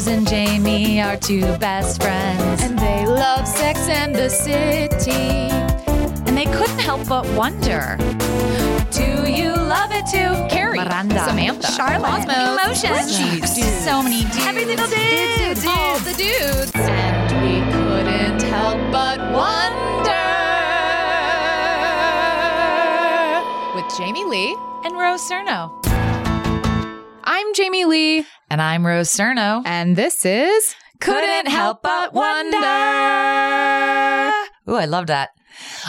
Rose and Jamie are two best friends, and they love Sex and the City. and they couldn't help but wonder Do you love it too? Carrie, Miranda, Samantha, Charlotte, Emotions, Dudes. so many dudes, Every single dude, all the dudes, and we couldn't help but wonder. With Jamie Lee. and Rose Cerno. I'm Jamie Lee, And I'm Rose Cerno. and this is Couldn't Help But Wonder. Ooh, I love that.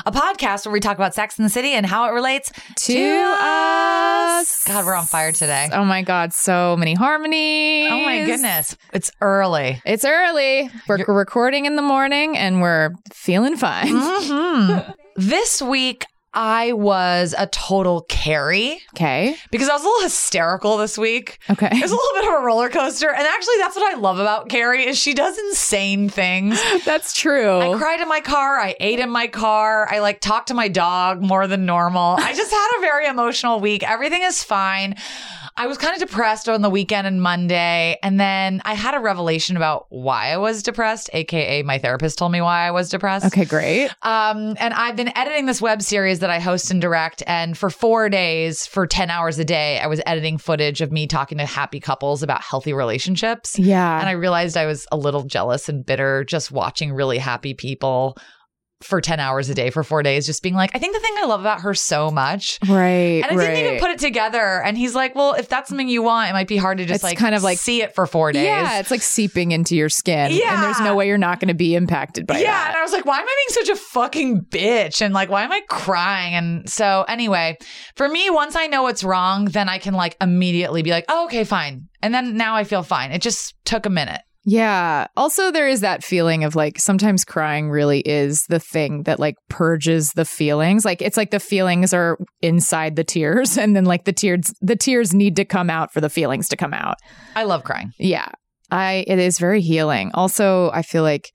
A podcast where we talk about Sex in the City and how it relates to us. God, we're on fire today. Oh my God, so many harmonies. Oh my goodness. It's early. It's early. We're recording in the morning and we're feeling fine. Mhm. this week, I was a total Carrie Okay. because I was a little hysterical this week. Okay. It was a little bit of a roller coaster. And actually, that's what I love about Carrie is she does insane things. That's true. I cried in my car. I ate in my car. I like talked to my dog more than normal. I just had a very emotional week. Everything is fine. I was kind of depressed on the weekend and Monday. And then I had a revelation about why I was depressed, AKA my therapist told me why I was depressed. okay, great. Um, and I've been editing this web series that I host and direct. And for four days, for 10 hours a day, I was editing footage of me talking to happy couples about healthy relationships. Yeah. And I realized I was a little jealous and bitter just watching really happy people for 10 hours a day for four days, just being like, I think the thing I love about her so much. right. And I right. didn't even put it together. And he's like, Well, if that's something you want, it might be hard to just It's like kind of like- see it for four days. Yeah, it's like seeping into your skin. Yeah. And there's no way you're not going to be impacted by it. yeah, and that. I was like, why am I being such a fucking bitch? And like, why am I crying? And so, anyway, for me, once I know what's wrong, then I can like immediately be like, oh, okay, fine. And then now I feel fine. It just took a minute. Yeah. Also, there is that feeling of like sometimes crying really is the thing that like purges the feelings. Like it's like the feelings are inside the tears, and then like the tears, the tears need to come out for the feelings to come out. I love crying. Yeah. I it is very healing. Also, I feel like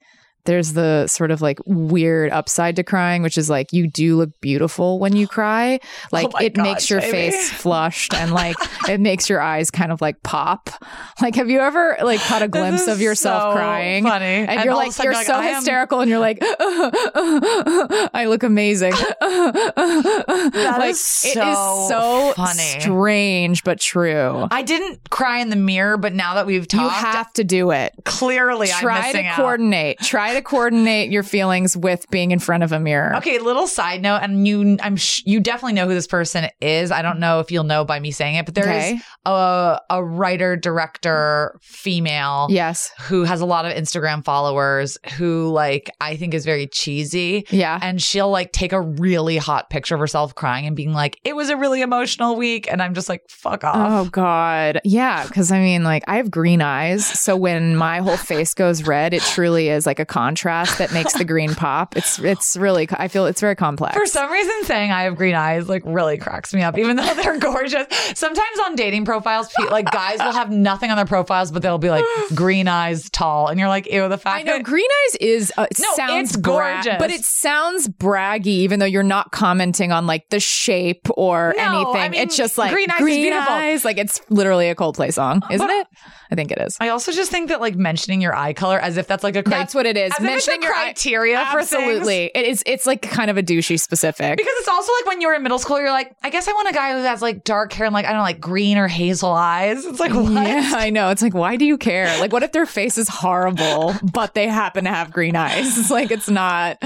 there's the sort of like weird upside to crying, which is like you do look beautiful when you cry. Oh like my it God, makes your Jamie. face flushed and like it makes your eyes kind of like pop. Like have you ever like caught a glimpse of yourself so crying? funny. And, And you're all of a like you're you're so like, am- hysterical and you're like I look amazing. that like, is so is so funny. strange but true. I didn't cry in the mirror, but now that we've talked, You have to do it clearly I'm try to out. coordinate try to coordinate your feelings with being in front of a mirror Okay, little side note, and you, I'm sh- you definitely know who this person is. I don't know if you'll know by me saying it, but there is Okay. a a writer director female yes who has a lot of Instagram followers who like I think is very cheesy. yeah And she'll like take a really hot picture of herself crying and being like, "It was a really emotional week," and I'm just like, "Fuck off." Oh God, yeah. Because I mean, like, I have green eyes, so when my whole face goes red, it truly is like a contrast that makes the green pop. It's it's really. I feel it's very complex. For some reason, saying I have green eyes like really cracks me up, even though they're gorgeous. Sometimes on dating profiles, like guys will have nothing on their profiles, but they'll be like green eyes, tall, and you're like, ew, the fact I know that green eyes is uh, No, sounds it's bra- gorgeous. but it sounds braggy, even though you're not commenting on like the shape or No, anything. I mean, it's just like green eyes beautiful. eyes, like it's literally a Coldplay song, isn't But- it? I think it is. I also just think that like mentioning your eye color as if that's like a cri- That's what it is. As if it's a Mentioning your criteria for things. Absolutely, it is. It's like kind of a douchey specific. Because it's also like when you're in middle school, you're like, I guess I want a guy who has like dark hair and like I don't know, like green or hazel eyes. It's like what? Yeah, I know. It's like, why do you care? Like, what if their face is horrible, but they happen to have green eyes? It's like, it's not,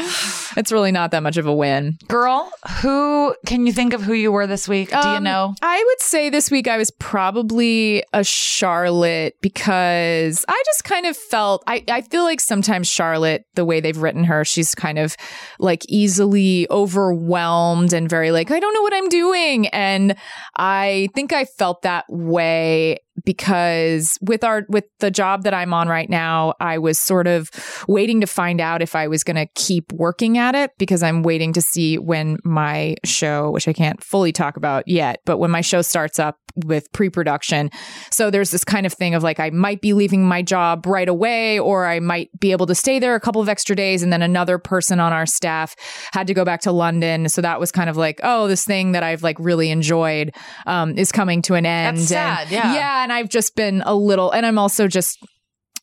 it's really not that much of a win. Girl, who can you think of who you were this week? Do you Um, know? I would say this week I was probably a Charlotte because I just kind of felt I, I feel like sometimes Charlotte, the way they've written her, she's kind of like easily overwhelmed and very like, I don't know what I'm doing. And I think I felt that way because with our with the job that I'm on right now, I was sort of waiting to find out if I was going to keep working at it because I'm waiting to see when my show, which I can't fully talk about yet, but when my show starts up with pre-production. So there's this kind of thing of like I might be leaving my job right away or I might be able to stay there a couple of extra days and then another person on our staff had to go back to London. So that was kind of like, oh, this thing that I've like really enjoyed um, is coming to an end. That's sad, and, yeah. Yeah, and I've just been a little and I'm also just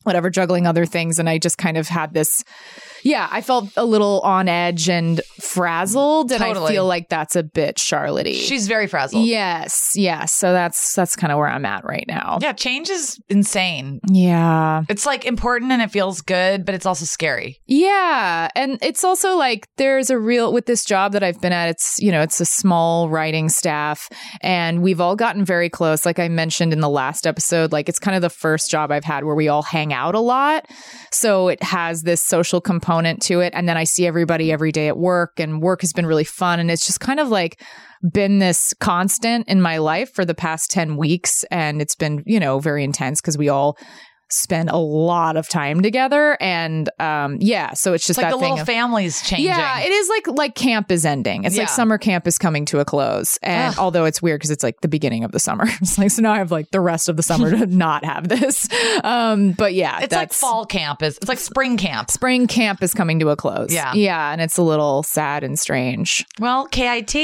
whatever juggling other things. And I just kind of had this yeah, I felt a little on edge and frazzled, and I feel like that's a bit Charlotte She's very frazzled. Yes, yes. So that's that's kind of where I'm at right now. Yeah, change is insane. Yeah. It's like important and it feels good, but it's also scary. Yeah. And it's also like there's a real with this job that I've been at, it's you know, it's a small writing staff and we've all gotten very close. Like I mentioned in the last episode, like it's kind of the first job I've had where we all hang out a lot. So it has this social component to it. And then I see everybody every day at work and work has been really fun. And it's just kind of like been this constant in my life for the past 10 weeks. And it's been, you know, very intense because we all spend a lot of time together. And um, yeah, so it's It's just like that the thing little of, family's changing. yeah, it is like like camp is ending. It's like summer camp is coming to a close, and Ugh. although it's weird because it's like the beginning of the summer, it's like so now I have like the rest of the summer to not have this. Um, but yeah, it's like fall camp is it's like spring camp. spring camp is coming to a close. Yeah. yeah, and it's a little sad and strange. Well, KIT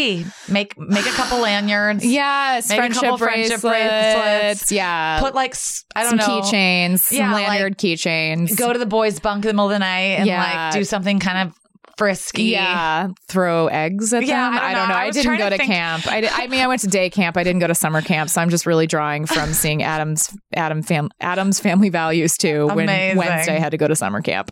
make make a couple lanyards. Yes, friendship, couple friendship bracelets. bracelets. Yeah, Put like i don't know keychains, some Yeah, like, lanyard keychains. Go to the boys' bunk in the middle of the night and Yeah. like do something kind of frisky. Yeah, throw eggs at Yeah, them. I don't know. I I, was didn't go to camp. I, did, I mean, I went to day camp. I didn't go to summer camp, so I'm just really drawing from seeing Adam's Adam fam, Addams Family Values too. When Amazing. Wednesday had to go to summer camp,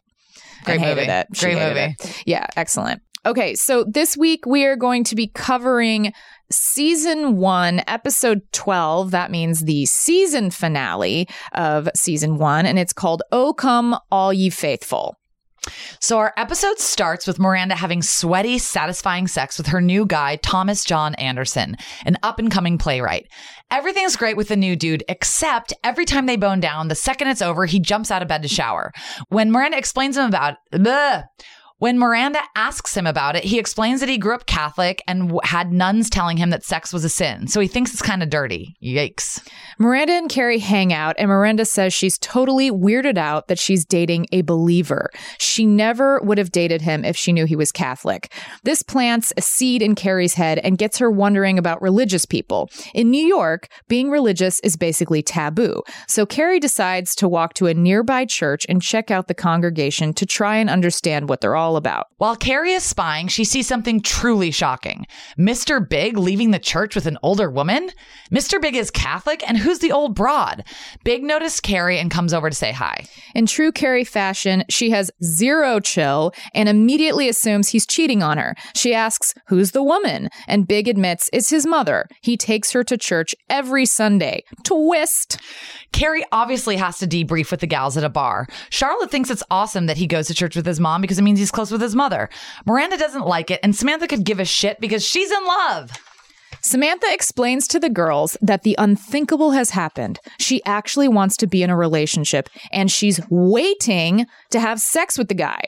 Great movie. it. Great movie. it. Yeah, excellent. Okay, so this week we are going to be covering season one, episode 12. That means the season finale of season one, and it's called Oh Come All Ye Faithful. So our episode starts with Miranda having sweaty, satisfying sex with her new guy, Thomas John Anderson, an up and coming playwright. Everything's great with the new dude, except every time they bone down, the second it's over, he jumps out of bed to shower. When Miranda explains him about bleh, when Miranda asks him about it, he explains that he grew up Catholic and w- had nuns telling him that sex was a sin. So he thinks it's kind of dirty. Yikes. Miranda and Carrie hang out, and Miranda says she's totally weirded out that she's dating a believer. She never would have dated him if she knew he was Catholic. This plants a seed in Carrie's head and gets her wondering about religious people. In New York, being religious is basically taboo. So Carrie decides to walk to a nearby church and check out the congregation to try and understand what they're all about. While Carrie is spying, she sees something truly shocking. Mr. Big leaving the church with an older woman? Mr. Big is Catholic, and who's the old broad? Big noticed Carrie and comes over to say hi. In true Carrie fashion, she has zero chill and immediately assumes he's cheating on her. She asks, Who's the woman? And Big admits it's his mother. He takes her to church every Sunday. Twist. Carrie obviously has to debrief with the gals at a bar. Charlotte thinks it's awesome that he goes to church with his mom because it means he's close with his mother. Miranda doesn't like it, and Samantha could give a shit because she's in love. Samantha explains to the girls that the unthinkable has happened. She actually wants to be in a relationship and she's waiting to have sex with the guy.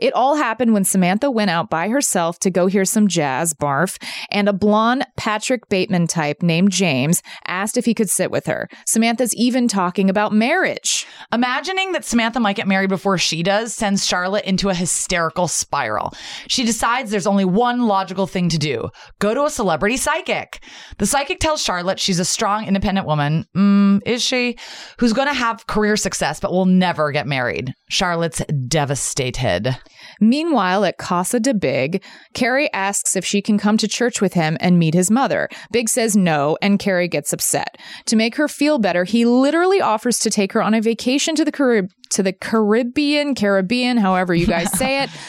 It all happened when Samantha went out by herself to go hear some jazz, barf, and a blonde Patrick Bateman type named James asked if he could sit with her. Samantha's even talking about marriage. Imagining that Samantha might get married before she does sends Charlotte into a hysterical spiral. She decides there's only one logical thing to do go to a celebrity psychic. The psychic tells Charlotte she's a strong, independent woman. Mm, is she? Who's going to have career success but will never get married. Charlotte's devastated. Meanwhile, at Casa de Big, Carrie asks if she can come to church with him and meet his mother. Big says no, and Carrie gets upset. To make her feel better, he literally offers to take her on a vacation to the Carib- to the Caribbean, Caribbean, however you guys say it.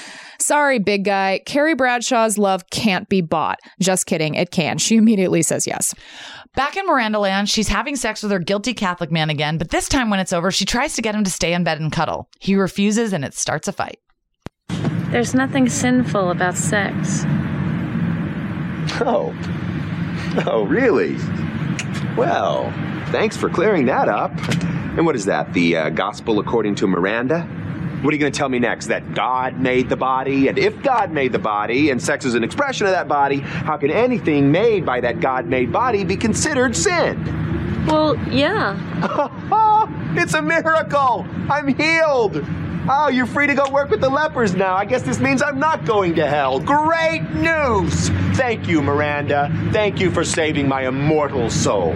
Sorry, big guy. Carrie Bradshaw's love can't be bought. Just kidding, it can. She immediately says yes. Back in Miranda Land, she's having sex with her guilty Catholic man again, but this time when it's over, she tries to get him to stay in bed and cuddle. He refuses and it starts a fight. There's nothing sinful about sex. Oh. Oh, really? Well, thanks for clearing that up. And what is that? The uh, gospel according to Miranda? What are you going to tell me next? That God made the body? And if God made the body, and sex is an expression of that body, how can anything made by that God made body be considered sin? Well, yeah. it's a miracle! I'm healed! Oh, you're free to go work with the lepers now. I guess this means I'm not going to hell. Great news! Thank you, Miranda. Thank you for saving my immortal soul.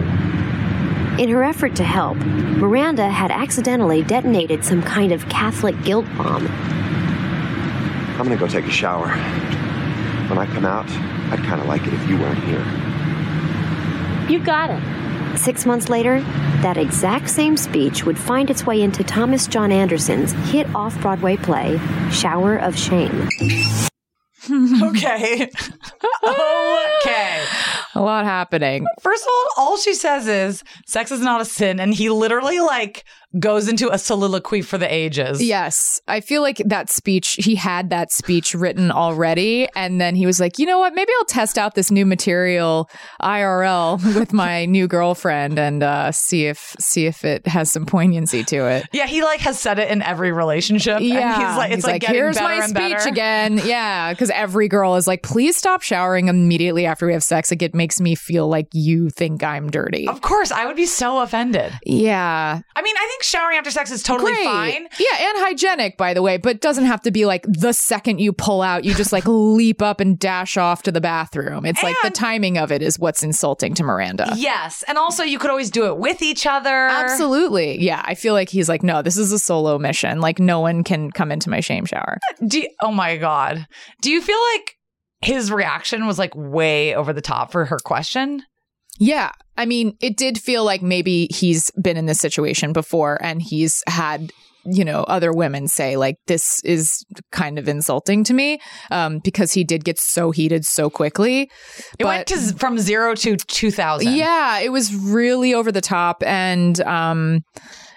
In her effort to help, Miranda had accidentally detonated some kind of Catholic guilt bomb. I'm gonna go take a shower. When I come out, I'd kind of like it if you weren't here. You got it. Six months later, that exact same speech would find its way into Thomas John Anderson's hit off Broadway play, Shower of Shame. okay. okay. A lot happening. First of all, all she says is sex is not a sin. And he literally like goes into a soliloquy for the ages. Yes. I feel like that speech, he had that speech written already. And then he was like, you know what? Maybe I'll test out this new material IRL with my new girlfriend and uh, see if see if it has some poignancy to it. Yeah, he like has said it in every relationship. Yeah. And he's like, it's He's like, getting here's my speech better. again. Yeah. Because every girl is like, please stop showering immediately after we have sex. Like, it makes me feel like you think I'm dirty. Of course, I would be so offended. Yeah. I mean, I think showering after sex is totally Great. fine. Yeah, and hygienic, by the way, but doesn't have to be like the second you pull out, you just like leap up and dash off to the bathroom. It's like the timing of it is what's insulting to Miranda. Yes. And also, you could always do it with each other. Absolutely. Yeah. I feel like he's like, no, this is a solo mission. Like, no one can come into my shame shower. Do you- oh my God. Do you feel like his reaction was like way over the top for her question? Yeah. I mean, it did feel like maybe he's been in this situation before and he's had you know other women say like this is kind of insulting to me um because he did get so heated so quickly It went to from zero to 2000. yeah it was really over the top and um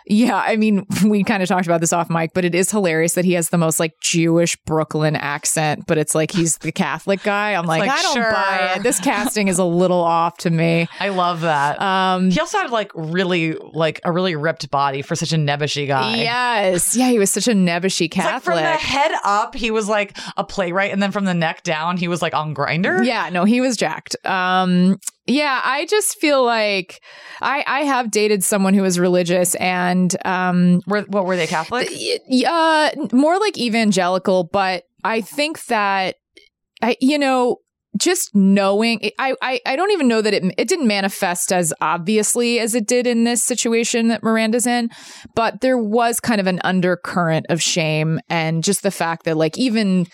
yeah, I mean, we kind of talked about this off mic, but it is hilarious that he has the most like Jewish Brooklyn accent, but it's like he's the Catholic guy. I'm like, like, I don't sure. buy it. This casting is a little off to me. I love that. Um, he also had like really, like a really ripped body for such a nebbishy guy. yes, yeah, he was such a nebbishy It's like Catholic. from the head up, he was like a playwright, and then from the neck down, he was like on Grindr. Yeah, no, he was jacked. Um, yeah, I just feel like I I have dated someone who was religious and um, Were, what were they Catholic? uh, more like evangelical, but I think that I you know just knowing I, I I don't even know that it it didn't manifest as obviously as it did in this situation that Miranda's in, but there was kind of an undercurrent of shame and just the fact that like even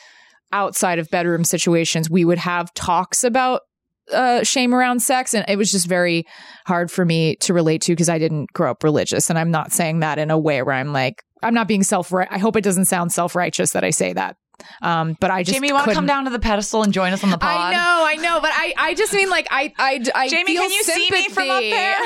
outside of bedroom situations we would have talks about uh, shame around sex and it was just very hard for me to relate to because I didn't grow up religious and I'm not saying that in a way where I'm like I'm not being self I hope it doesn't sound self-righteous that I say that um but I just Jamie, you want to come down to the pedestal and join us on the pod? I know, I know, but I, I just mean like I, I, I Jamie, feel can you see me from up there?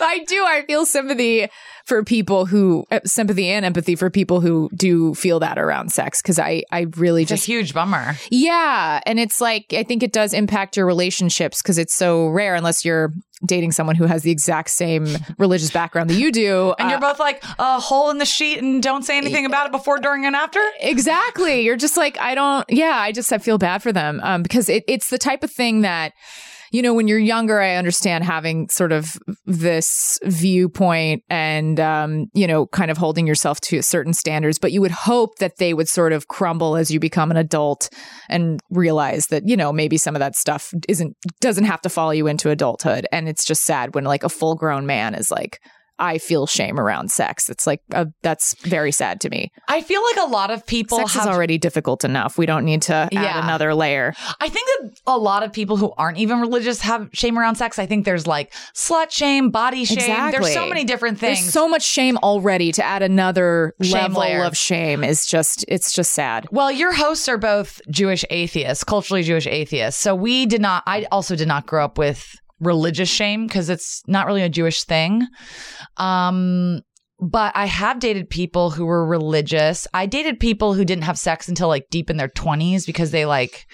I do. I feel sympathy for people who uh, sympathy and empathy for people who do feel that around sex because I, I really It's just a huge bummer. yeah, and it's like I think it does impact your relationships because it's so rare unless you're dating someone who has the exact same religious background that you do. And Uh, you're both like a hole in the sheet and don't say anything about it before, during, and after. Exactly. You're just like, I don't, yeah, I just, I feel bad for them um, because it, it's the type of thing that, you know, when you're younger, I understand having sort of this viewpoint and, um, you know, kind of holding yourself to certain standards, but you would hope that they would sort of crumble as you become an adult and realize that, you know, maybe some of that stuff isn't, doesn't have to follow you into adulthood. And it's just sad when like a full grown man is like, I feel shame around sex. It's like, uh, that's very sad to me. I feel like a lot of people Sex have is already difficult enough. We don't need to add Yeah. another layer. I think that a lot of people who aren't even religious have shame around sex. I think there's like slut shame, body shame. There's so many different things. There's so much shame already. To add another Shame level layer. of shame is just it's just sad. well, your hosts are both Jewish atheists, culturally Jewish atheists. So we did not, I also did not grow up with religious shame because it's not really a Jewish thing. Um, but I have dated people who were religious. I dated people who didn't have sex until like deep in their 20s because they like,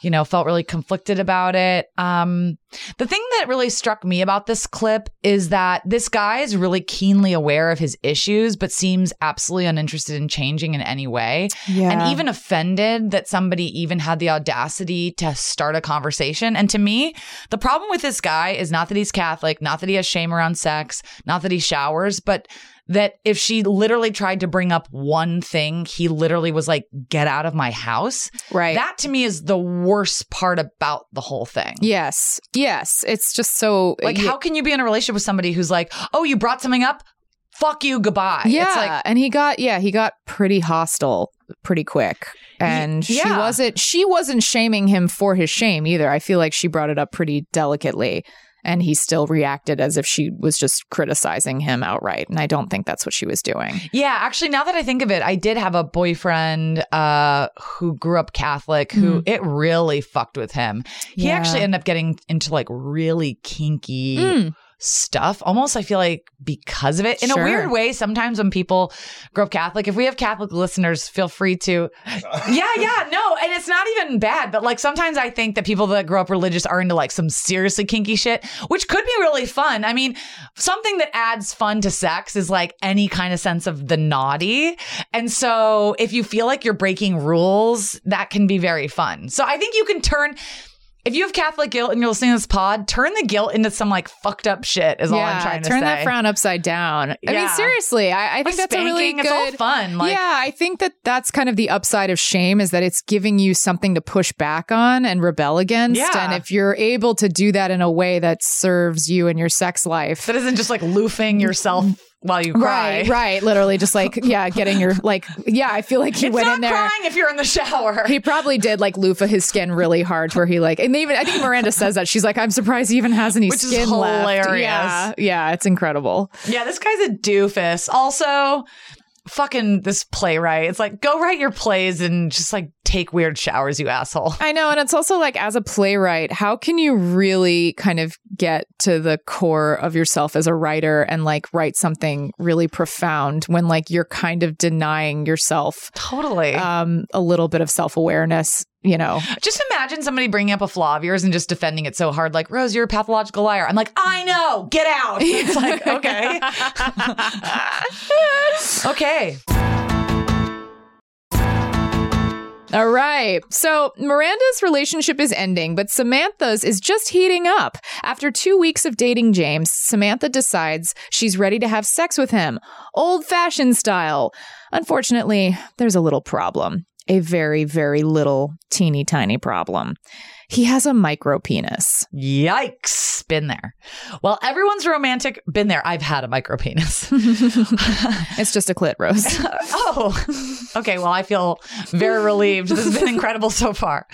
you know, felt really conflicted about it. Um, the thing that really struck me about this clip is that this guy is really keenly aware of his issues, but seems absolutely uninterested in changing in any way. Yeah. And even offended that somebody even had the audacity to start a conversation. And to me, the problem with this guy is not that he's Catholic, not that he has shame around sex, not that he showers, but that if she literally tried to bring up one thing, he literally was like, get out of my house. Right. That to me is the worst part about the whole thing. yes. Yes. It's just so Like, yeah, how can you be in a relationship with somebody who's like, oh, you brought something up? Fuck you, goodbye. Yeah, It's like, and he got yeah, he got pretty hostile pretty quick. And she wasn't she wasn't shaming him for his shame either. I feel like she brought it up pretty delicately and he still reacted as if she was just criticizing him outright. And I don't think that's what she was doing. Yeah, actually, now that I think of it, I did have a boyfriend uh, who grew up Catholic who it really fucked with him. He Mm. Yeah. actually ended up getting into like really kinky Mm. Stuff, almost I feel like because of it. In Sure. a weird way, sometimes when people grow up Catholic, if we have Catholic listeners, feel free to. yeah, yeah, no, and it's not even bad, but like sometimes I think that people that grow up religious are into like some seriously kinky shit, which could be really fun. I mean, something that adds fun to sex is like any kind of sense of the naughty. And so if you feel like you're breaking rules, that can be very fun. So I think you can turn. If you have Catholic guilt and you're listening to this pod, turn the guilt into some like fucked up shit. Is all I'm trying to turn say. that frown upside down. I mean, seriously, I, I Like think that's a really good. it's all fun. Like, yeah, I think that that's kind of the upside of shame is that it's giving you something to push back on and rebel against. Yeah. And if you're able to do that in a way that serves you and your sex life, that isn't just like loofing yourself while you cry. right, right, literally, just like yeah, getting your like yeah. I feel like he It's went in there. crying if you're in the shower. He probably did like loofah his skin really hard, where he like, and even I think Miranda says that she's like, I'm surprised he even has any Which is skin left. Yeah, yeah, it's incredible. yeah, this guy's a doofus. Also, fucking this playwright. It's like go write your plays and just like take weird showers, you asshole. I know. And it's also like, as a playwright, how can you really kind of get to the core of yourself as a writer and like write something really profound when like you're kind of denying yourself Totally. um, a little bit of self awareness, you know? just imagine somebody bringing up a flaw of yours and just defending it so hard, like Rose, you're a pathological liar. I'm like, I know, get out. It's like okay, okay. All right. So Miranda's relationship is ending, but Samantha's is just heating up. After two weeks of dating James, Samantha decides she's ready to have sex with him, old fashioned style. Unfortunately, there's a little problem. A very, very little, teeny tiny problem. He has a micro penis. Yikes. Been there. Well, everyone's romantic. Been there. I've had a micro penis. It's just a clit rose. oh, okay. Well, I feel very relieved. This has been incredible so far.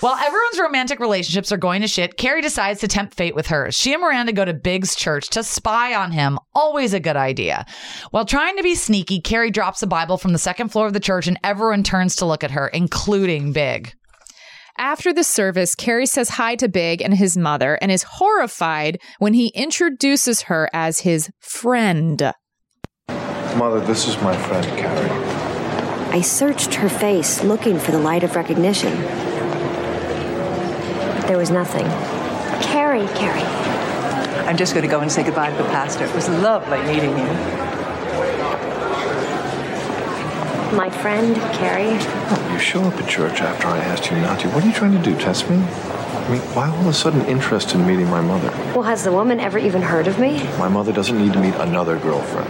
While everyone's romantic relationships are going to shit, Carrie decides to tempt fate with hers. She and Miranda go to Big's church to spy on him. Always a good idea. While trying to be sneaky, Carrie drops a Bible from the second floor of the church and everyone turns to look at her, including Big. After the service, Carrie says hi to Big and his mother and is horrified when he introduces her as his friend. Mother, this is my friend Carrie. I searched her face, looking for the light of recognition. There was nothing. Carrie, Carrie. I'm just going to go and say goodbye to the pastor. It was lovely meeting you. My friend, Carrie. You show up at church after I asked you not to. What are you trying to do? Test me? I mean, why all of a sudden interest in meeting my mother? Well, has the woman ever even heard of me? My mother doesn't need to meet another girlfriend.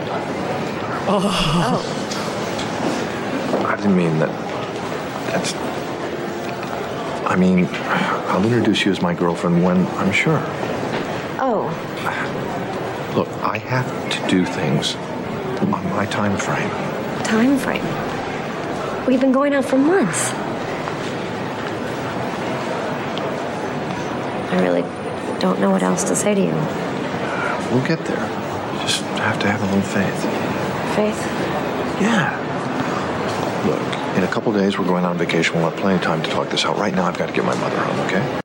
Oh. I didn't mean that. That's. I mean, I'll introduce you as my girlfriend when I'm sure. Oh. Look, I have to do things on my time frame. Time frame. We've been going out for months. I really don't know what else to say to you. We'll get there. Just have to have a little faith. Faith? Yeah. Look, in a couple days we're going on vacation. We'll have plenty of time to talk this out. Right now, I've got to get my mother home. Okay?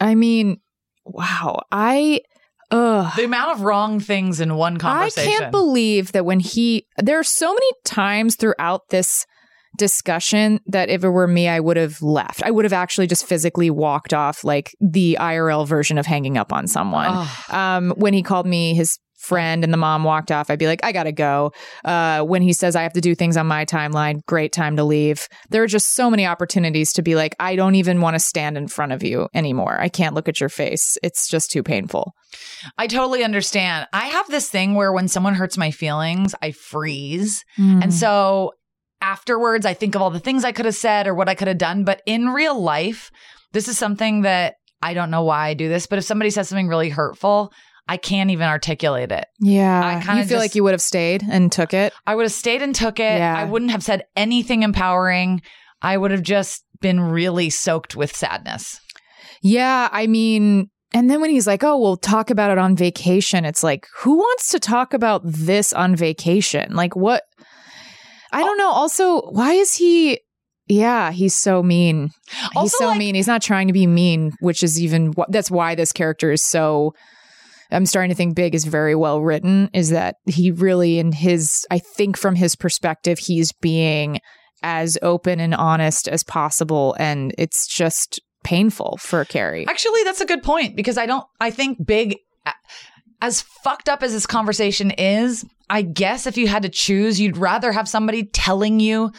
I mean, wow. I ugh. The amount of wrong things in one conversation. I can't believe that when he there are so many times throughout this discussion that if it were me, I would have left. I would have actually just physically walked off, like the IRL version of hanging up on someone. Um, when he called me his friend and the mom walked off, I'd be like, I gotta go. Uh, when he says I have to do things on my timeline, great time to leave. There are just so many opportunities to be like, I don't even want to stand in front of you anymore. I can't look at your face. It's just too painful. I totally understand. I have this thing where when someone hurts my feelings, I freeze. Mm. And so afterwards, I think of all the things I could have said or what I could have done. But in real life, this is something that I don't know why I do this, but if somebody says something really hurtful, I can't even articulate it. Yeah. I kinda feel just- like you would have stayed and took it. I would have stayed and took it. Yeah. I wouldn't have said anything empowering. I would have just been really soaked with sadness. Yeah, I mean, and then when he's like, "Oh, we'll talk about it on vacation," it's like, who wants to talk about this on vacation? Like, what? I don't know. Also, why is he? Yeah, he's so mean. he's Also, so like- mean. He's not trying to be mean, which is even that's why this character is so. I'm starting to think Big is very well written. Is that he really, in his, I think from his perspective, he's being as open and honest as possible, and it's just painful for Carrie. Actually, that's a good point because I don't, I think Big, as fucked up as this conversation is, I guess if you had to choose, you'd rather have somebody telling you.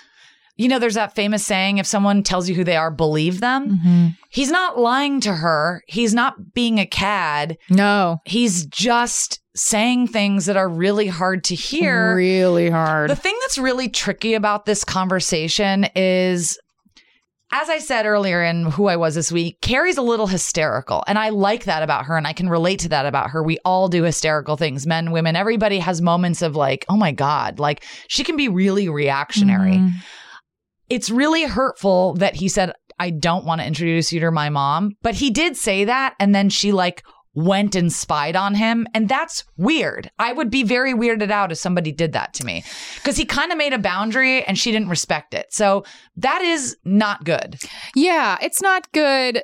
You know, there's that famous saying if someone tells you who they are, believe them. Mm-hmm. He's not lying to her. He's not being a cad. No, He's just saying things that are really hard to hear. really hard. The thing that's really tricky about this conversation is, as I said earlier in who I was this week, Carrie's a little hysterical. And I like that about her. And I can relate to that about her. We all do hysterical things men, women, everybody has moments of like, oh my God, like she can be really reactionary. Mhm. It's really hurtful that he said, I don't want to introduce you to my mom. But he did say that. And then she like, Went and spied on him. And that's weird. I would be very weirded out if somebody did that to me because he kind of made a boundary and she didn't respect it. So that is not good. Yeah, it's not good.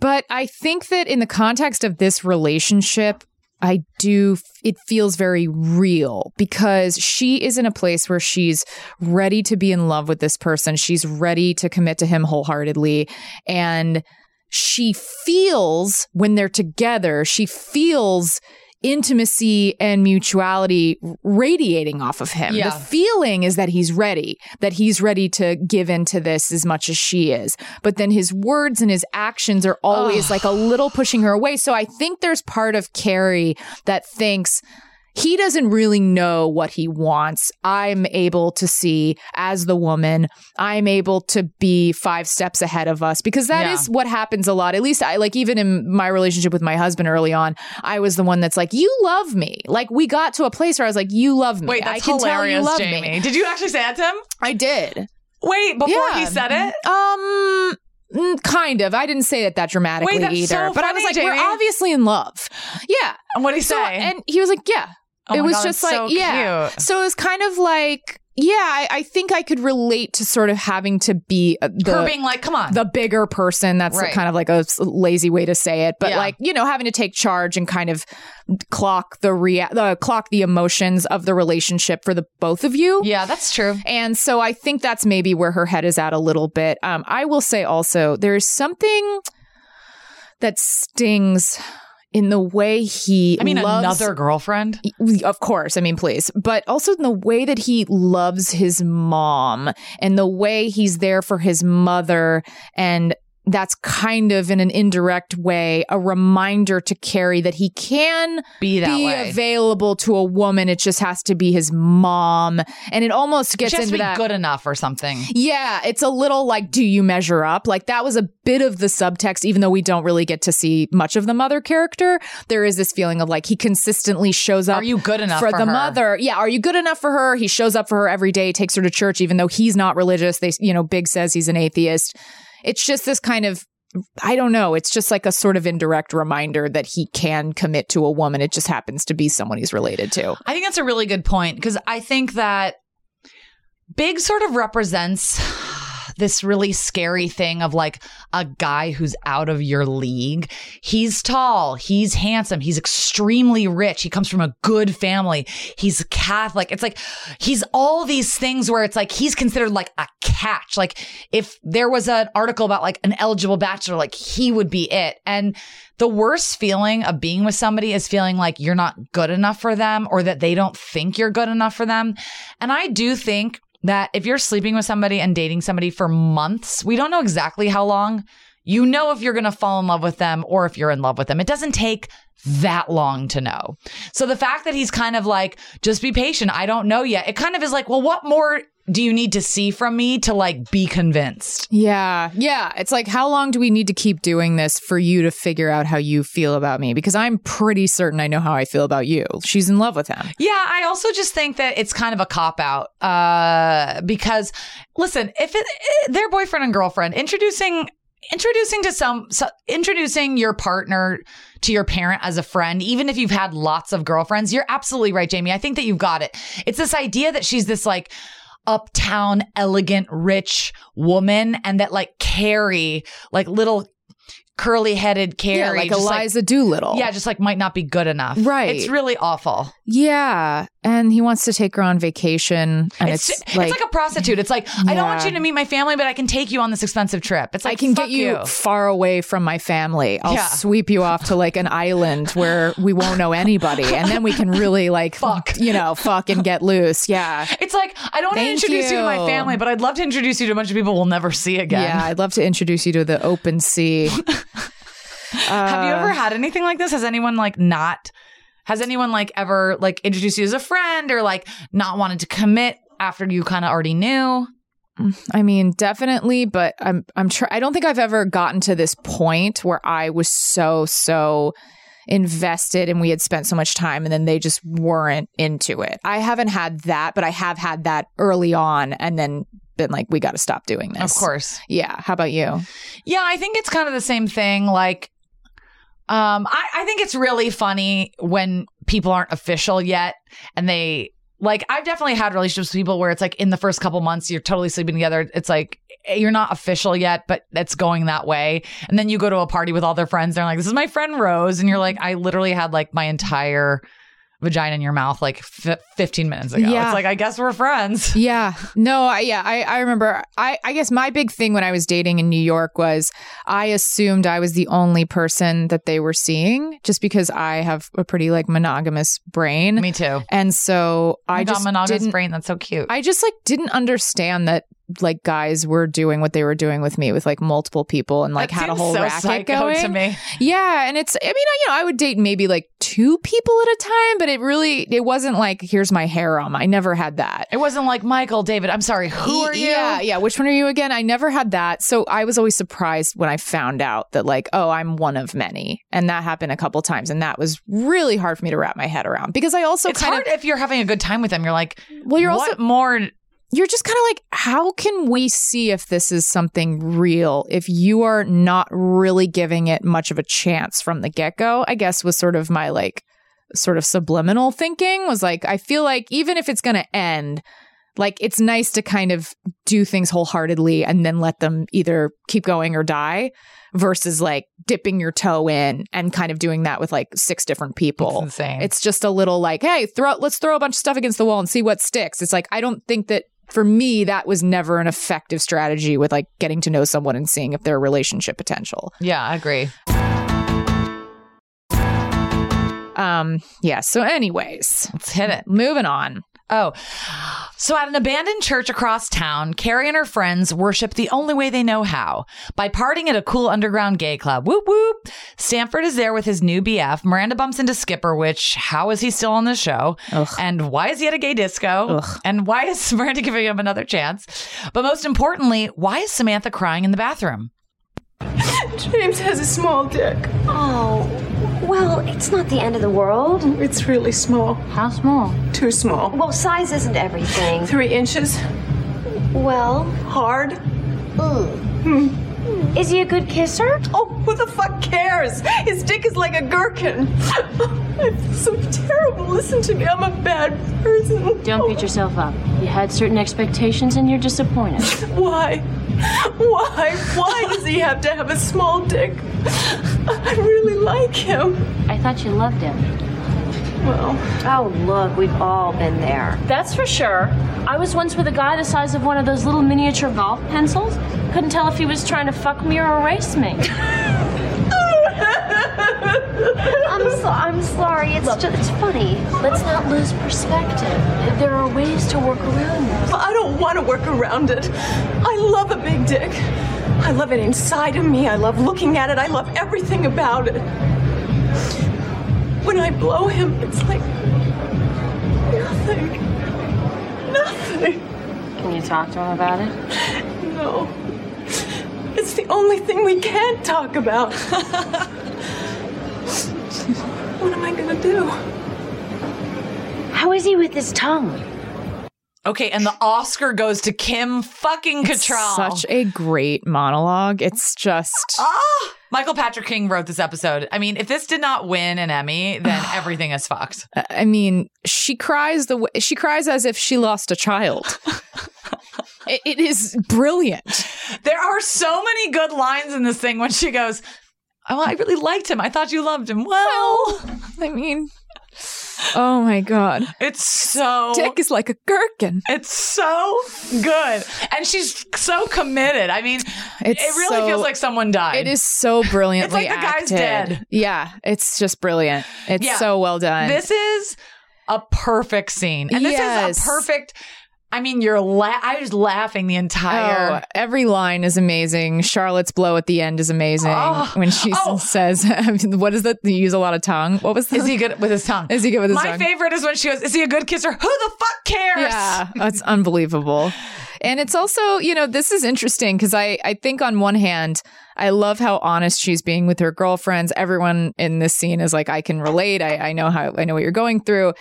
But I think that in the context of this relationship, I do, it feels very real because she is in a place where she's ready to be in love with this person. She's ready to commit to him wholeheartedly. And she feels when they're together, she feels intimacy and mutuality radiating off of him. Yeah. The feeling is that he's ready, that he's ready to give into this as much as she is. But then his words and his actions are always like a little pushing her away. So I think there's part of Carrie that thinks he doesn't really know what he wants. I'm able to see as the woman, I'm able to be five steps ahead of us because that is Yeah. what happens a lot. At least I like even in my relationship with my husband early on, I was the one that's like, "You love me." Like we got to a place where I was like, "You love me." Wait, I that's can tell you hilarious, love Jamie. me. Did you actually say that to him? I did. Wait, before Yeah. he said it? Um, mm, kind of. I didn't say it that dramatically Wait, either, so but I was funny, like, "We're obviously in love." Yeah. And what did he So, say? and he was like, "Yeah." Oh it was God, just like, so yeah. cute. So it was kind of like, yeah, I, I think I could relate to sort of having to be uh, the Her being like, come on. the bigger person. That's Right. kind of like a lazy way to say it, but Yeah. like you know, having to take charge and kind of clock the rea- the clock the emotions of the relationship for the both of you. yeah, that's true. And so I think that's maybe where her head is at a little bit. Um, I will say also there's something that stings in the way he I mean, loves- another girlfriend. of course, I mean, please, but also in the way that he loves his mom and the way he's there for his mother. And that's kind of in an indirect way a reminder to Carrie that he can Be that be way. available to a woman. It just has to be his mom. And it almost gets has into to be that. good enough or something. Yeah, it's a little like, do you measure up? Like that was a bit of the subtext, even though we don't really get to see much of the mother character. There is this feeling of like he consistently shows up. Are you good enough for, for the her? mother? Yeah, are you good enough for her? He shows up for her every day, takes her to church, even though he's not religious. They, you know, Big says he's an atheist. It's just this kind of. I don't know. It's just like a sort of indirect reminder that he can commit to a woman. It just happens to be someone he's related to. I think that's a really good point because I think that Big sort of represents this really scary thing of like a guy who's out of your league. He's tall, he's handsome, he's extremely rich, he comes from a good family, he's Catholic. It's like he's all these things where it's like he's considered like a catch. Like if there was an article about like an eligible bachelor, like he would be it. And the worst feeling of being with somebody is feeling like you're not good enough for them or that they don't think you're good enough for them. And I do think that if you're sleeping with somebody and dating somebody for months, we don't know exactly how long. You know if you're going to fall in love with them or if you're in love with them. It doesn't take that long to know. So the fact that he's kind of like, just be patient. I don't know yet. It kind of is like, well, what more do you need to see from me to like be convinced? Yeah. Yeah. It's like, how long do we need to keep doing this for you to figure out how you feel about me? Because I'm pretty certain I know how I feel about you. She's in love with him. Yeah, I also just think that it's kind of a cop out uh, because, listen, if it, they're boyfriend and girlfriend, introducing introducing to some so, introducing your partner to your parent as a friend even if you've had lots of girlfriends you're absolutely right Jamie I think that you've got it it's this idea that she's this like uptown elegant rich woman and that like Carrie like little curly headed Carrie Yeah, like Eliza Doolittle. yeah just like might not be good enough Right. it's really awful Yeah. And he wants to take her on vacation. And it's, it's, it's like, like, a prostitute. It's like I don't want you to meet my family, but I can take you on this expensive trip. It's like I can get you, far away from my family. I'll Yeah. sweep you off to like an island where we won't know anybody. And then we can really like, Fuck. you know, fuck and get loose. Yeah. It's like I don't want to introduce you. to my family, but I'd love to introduce you to a bunch of people we'll never see again. Yeah. I'd love to introduce you to the open sea. Have you Uh, ever had anything like this? Has anyone like not? Has anyone like ever like introduced you as a friend or like not wanted to commit after you kind of already knew? I mean, definitely, but I'm I'm try- I don't think I've ever gotten to this point where I was so so invested and we had spent so much time and then they just weren't into it. I haven't had that, but I have had that early on and then been like we got to stop doing this. Of course. Yeah, how about you? Yeah, I think it's kind of the same thing. Like, um, I, I think it's really funny when people aren't official yet and they like I've definitely had relationships with people where it's like in the first couple months you're totally sleeping together. It's like eh, you're not official yet, but it's going that way. And then you go to a party with all their friends. They're like, "This is my friend Rose," and you're like, "I literally had like my entire vagina in your mouth like f- 15 minutes ago." Yeah. It's like I guess we're friends. Yeah. No, I yeah, I, I remember I, I guess my big thing when I was dating in New York was I assumed I was the only person that they were seeing just because I have a pretty like monogamous brain. Me too. And so I just monogamous didn't, brain. That's so cute. I just like didn't understand that like guys were doing what they were doing with me with like multiple people and like That had a whole so racket going. to me. Yeah, and it's I mean, I, you know, I would date maybe like two people at a time, but it really it wasn't like here's my harem. I never had that. It wasn't like Michael, David. I'm sorry. Who are you? Yeah, yeah. Which one are you again? I never had that. So I was always surprised when I found out that, like, oh, I'm one of many. And that happened a couple times. And that was really hard for me to wrap my head around because I also it's kind hard of, if you're having a good time with them. You're like, well, you're what also, more? You're just kind of like, how can we see if this is something real if you are not really giving it much of a chance from the get go? I guess was sort of my like, sort of subliminal thinking was like, I feel like even if it's going to end, like it's nice to kind of do things wholeheartedly and then let them either keep going or die versus like dipping your toe in and kind of doing that with like six different people. It's insane. It's just a little like, hey, throw let's throw a bunch of stuff against the wall and see what sticks. It's like I don't think that for me that was never an effective strategy with like getting to know someone and seeing if their relationship potential. Yeah, I agree. Um yeah, so anyways, Let's hit it. moving on. Oh, so at an abandoned church across town, Carrie and her friends worship the only way they know how by partying at a cool underground gay club. Whoop whoop. Stanford is there with his new BF. Miranda bumps into Skipper, which how is he still on the show? And why is he at a gay disco? And why is Miranda giving him another chance? But most importantly, why is Samantha crying in the bathroom? James has a small dick. Oh, well, it's not the end of the world. It's really small. How small? Too small. Well, size isn't everything. Three inches. Well, Hard. ugh. Is he a good kisser? Oh, who the fuck cares? His dick is like a gherkin. I feel so terrible. Listen to me. I'm a bad person. Don't beat yourself up. You had certain expectations and you're disappointed. Why? Why? Why does he have to have a small dick? I really like him. I thought you loved him. Well, Oh, look, we've all been there. That's for sure. I was once with a guy the size of one of those little miniature golf pencils. Couldn't tell if he was trying to fuck me or erase me. I'm so, I'm sorry. It's just it's funny. Let's not lose perspective. There are ways to work around this. I don't want to work around it. I love a big dick. I love it inside of me. I love looking at it. I love everything about it. When I blow him, it's like nothing. Nothing. Can you talk to him about it? No. It's the only thing we can't talk about. what am I gonna do? How is he with his tongue? Okay, and the Oscar goes to Kim fucking Cattrall. Such a great monologue. It's just Ah! Michael Patrick King wrote this episode. I mean, if this did not win an Emmy, then everything is fucked. I mean, she cries the way she cries as if she lost a child. it, it is brilliant. There are so many good lines in this thing when she goes, Oh, I really liked him. I thought you loved him. Well, I mean, oh my god, it's so Dick is like a gherkin. It's so good. And she's so committed. I mean, It's it really so- feels like someone died. It is so brilliantly It's like the guy's acted. dead. Yeah, it's just brilliant. It's Yeah. so well done. This is a perfect scene. And this Yes. is a perfect I mean, you're la- I was laughing the entire Oh, every line is amazing. Charlotte's blow at the end is amazing. Oh. when she Oh. says, "What is that? You use a lot of tongue." What was is he good with his tongue? Is he good with his My tongue? My favorite is when she goes, Is he a good kisser? Who the fuck cares? Yeah, that's unbelievable. And it's also, you know, this is interesting because I, I think on one hand, I love how honest she's being with her girlfriends. Everyone in this scene is like, I can relate. I, I know how, I know what you're going through.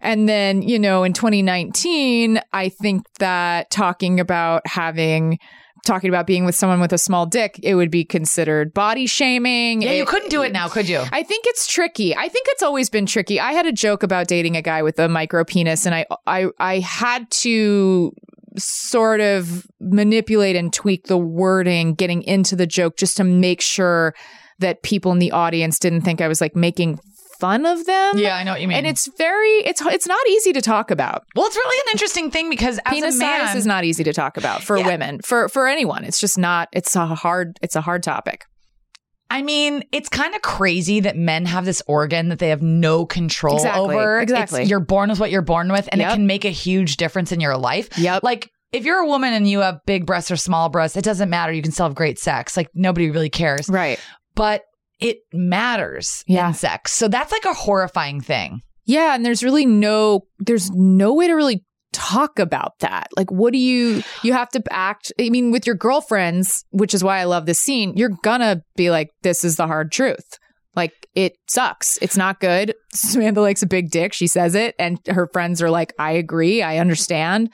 And then, you know, in 2019, I think that talking about having, talking about being with someone with a small dick, it would be considered body shaming. Yeah, you couldn't do it now, could you? I think it's tricky. I think it's always been tricky. I had a joke about dating a guy with a micro penis, and I I I had to sort of manipulate and tweak the wording getting into the joke just to make sure that people in the audience didn't think I was like making fun of them. Yeah, I know what you mean. And it's very it's it's not easy to talk about. well, it's really an interesting thing because as Penis a man, size is not easy to talk about for Yeah. women. For for anyone. It's just not it's a hard it's a hard topic. I mean, it's kind of crazy that men have this organ that they have no control Exactly, over. It's- exactly. you're born with what you're born with, and Yep. it can make a huge difference in your life. Yep. Like, if you're a woman and you have big breasts or small breasts, it doesn't matter. You can still have great sex. Like, nobody really cares. Right. But it matters Yeah. in sex. So that's like a horrifying thing. Yeah, and there's really no there's no way to really talk about that. Like what do you you have to act I mean with your girlfriends, which is why I love this scene, you're gonna be like this is the hard truth. Like it sucks. It's not good. Samantha likes a big dick. She says it and her friends are like I agree. I understand.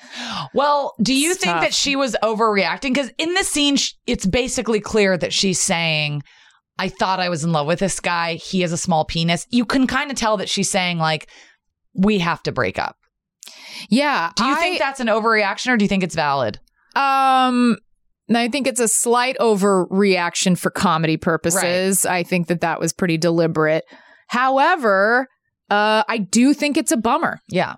Well, do you It's think tough. that she was overreacting? Because in this scene, it's basically clear that she's saying, I thought I was in love with this guy. He has a small penis. You can kind of tell that she's saying, like, we have to break up. Yeah. Do you I- think that's an overreaction or do you think it's valid? Um, I think it's a slight overreaction for comedy purposes. I think that that was pretty deliberate. However, uh, I do think it's a bummer. Yeah.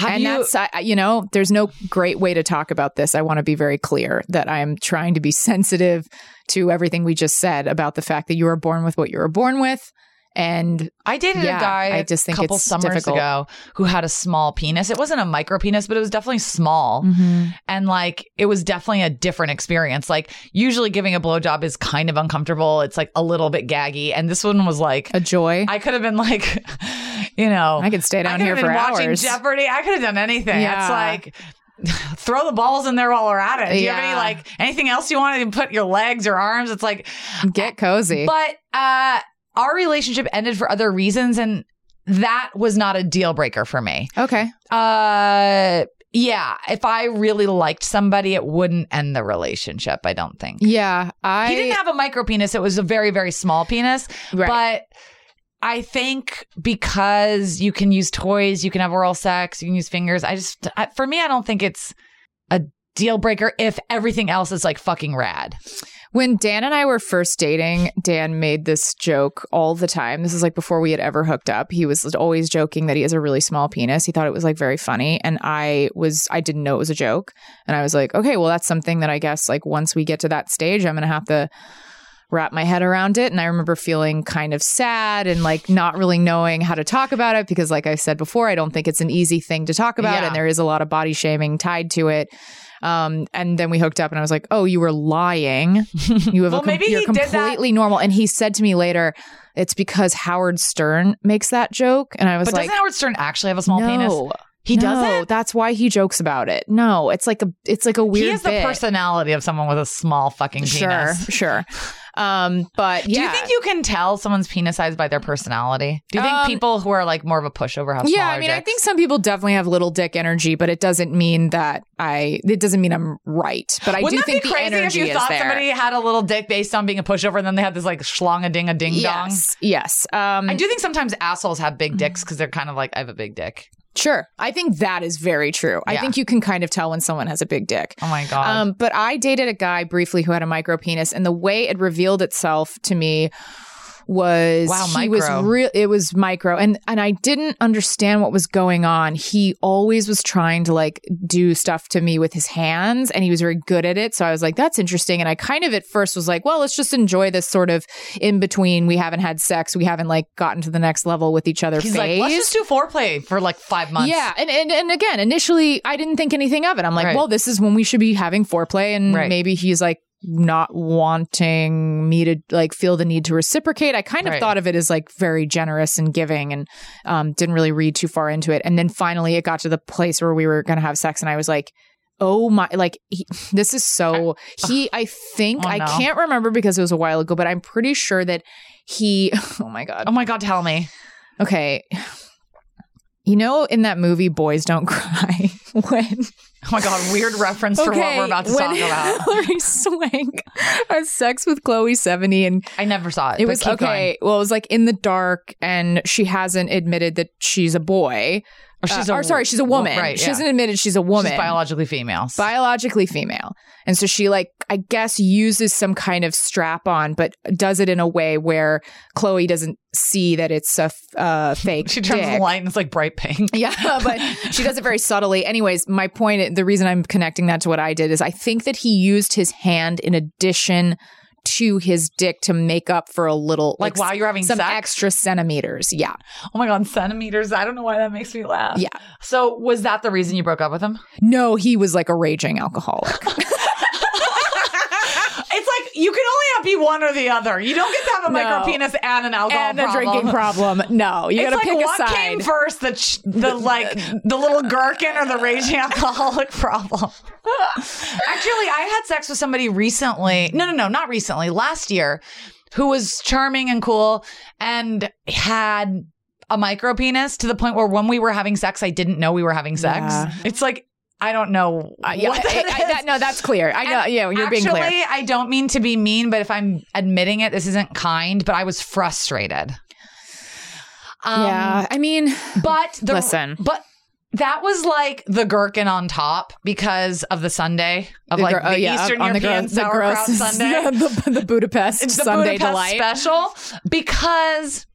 Have and you, that's, I, you know, there's no great way to talk about this. I want to be very clear that I am trying to be sensitive to everything we just said about the fact that you were born with what you were born with. And I dated Yeah, a guy I just think a couple summers difficult. ago who had a small penis. It wasn't a micro penis, but it was definitely small. Mm-hmm. And like it was definitely a different experience. Like usually giving a blowjob is kind of uncomfortable. It's like a little bit gaggy. And this one was like a joy. I could have been like, you know, I could stay down could here for watching hours. Jeopardy. I could have done anything. Yeah. It's like throw the balls in there while we're at it. Do you have any like anything else you want to put your legs or arms? It's like Get cozy. but uh our relationship ended for other reasons and that was not a deal breaker for me. okay. Uh yeah, if I really liked somebody, it wouldn't end the relationship. I don't think. Yeah, I he didn't have a micro penis. It was a very, very small penis. Right. But I think because you can use toys, you can have oral sex, you can use fingers. I just, I, for me, I don't think it's a deal breaker if everything else is like fucking rad. When Dan and I were first dating, Dan made this joke all the time. This is like before we had ever hooked up. He was always joking that he has a really small penis. He thought it was like very funny. And I was, I didn't know it was a joke. And I was like, okay, well, that's something that I guess like once we get to that stage, I'm going to have to wrap my head around it. And I remember feeling kind of sad and like not really knowing how to talk about it because, like I said before, I don't think it's an easy thing to talk about. Yeah. And there is a lot of body shaming tied to it. Um, and then we hooked up, and I was like, "Oh, you were lying. You have Well, a com- maybe you're completely normal." And he said to me later, "It's because Howard Stern makes that joke." And I was But like, doesn't Howard Stern actually have a small no, penis? He no, doesn't? That's why he jokes about it. No, it's like a it's like a weird. He has the bit. personality of someone with a small fucking penis. sure. Um, but Do you think you can tell someone's penis size by their personality? Do you think Um, people who are like more of a pushover have smaller? yeah, I mean, I think some people definitely have little dick energy, but it doesn't mean that I. It doesn't mean I'm right, but I Wouldn't do that think be the crazy if you thought there. somebody had a little dick based on being a pushover, and then they had this like schlong a ding a ding dong? yes, yes. Um, I do think sometimes assholes have big dicks because they're kind of like, I have a big dick. Sure, I think that is very true. I think you can kind of tell when someone has a big dick. Oh my god. Um, but I dated a guy briefly who had a micro penis, and the way it revealed itself to me was Wow, he was real. It was micro, and and I didn't understand what was going on. He always was trying to like do stuff to me with his hands, and he was very good at it. So I was like, that's interesting. And I kind of at first was like, well, let's just enjoy this sort of in between. We haven't had sex. We haven't like gotten to the next level with each other. He's phase. like, let's just do foreplay for like five months. Yeah, and, and and again, initially I didn't think anything of it. I'm like, Right. well, this is when we should be having foreplay, and Right. maybe he's like not wanting me to like feel the need to reciprocate. I kind of Right. thought of it as like very generous and giving, and um, didn't really read too far into it. And then finally, it got to the place where we were gonna have sex, and I was like. Oh my! Like he, this is so. He, I think, Oh, I can't remember because it was a while ago, but I'm pretty sure that he. Oh my god! Oh my god, tell me. Okay. You know, in that movie, Boys Don't Cry, when Oh my god, weird reference for what we're about to talk about. Hilary Swank has sex with Chloe Sevigny, and I never saw it. it was okay. Well, it was like in the dark, and she hasn't admitted that she's a boy. Or she's Uh, a or sorry, she's a woman. Right, She yeah. hasn't admitted she's a woman. She's biologically female. biologically female. And so she like I guess uses some kind of strap on but does it in a way where Chloe doesn't see that it's a f- uh, fake she turns dick. the light and it's like bright pink. Yeah, but she does it very subtly. Anyways, my point, the reason I'm connecting that to what I did is I think that he used his hand in addition to his dick to make up for a little, Like while you're having some sex? extra centimeters. Yeah. Oh my god, centimeters. I don't know why that makes me laugh. Yeah. So was that the reason you broke up with him? No, he was like a raging alcoholic. You can only have be one or the other. You don't get to have a No. micro penis and an alcohol and a problem. drinking problem. No, you it's gotta like pick what a side. came first, the ch- the like the little gherkin or the raging alcoholic problem. Actually, I had sex with somebody recently. No, no, no, not recently. Last year, who was charming and cool and had a micro penis to the point where when we were having sex, I didn't know we were having sex. Yeah. It's like I don't know. Uh, yeah, that I- I- that- no, that's clear. I know. And Yeah, you're being actually, clear. I don't mean to be mean, but if I'm admitting it, this isn't kind. But I was frustrated. Um, yeah, I mean, but the, Listen. but that was like the gherkin on top because of the sundae of the like the oh, yeah, Eastern on the European gro- the sauerkraut sundae. the, the Budapest the sundae Budapest delight. special because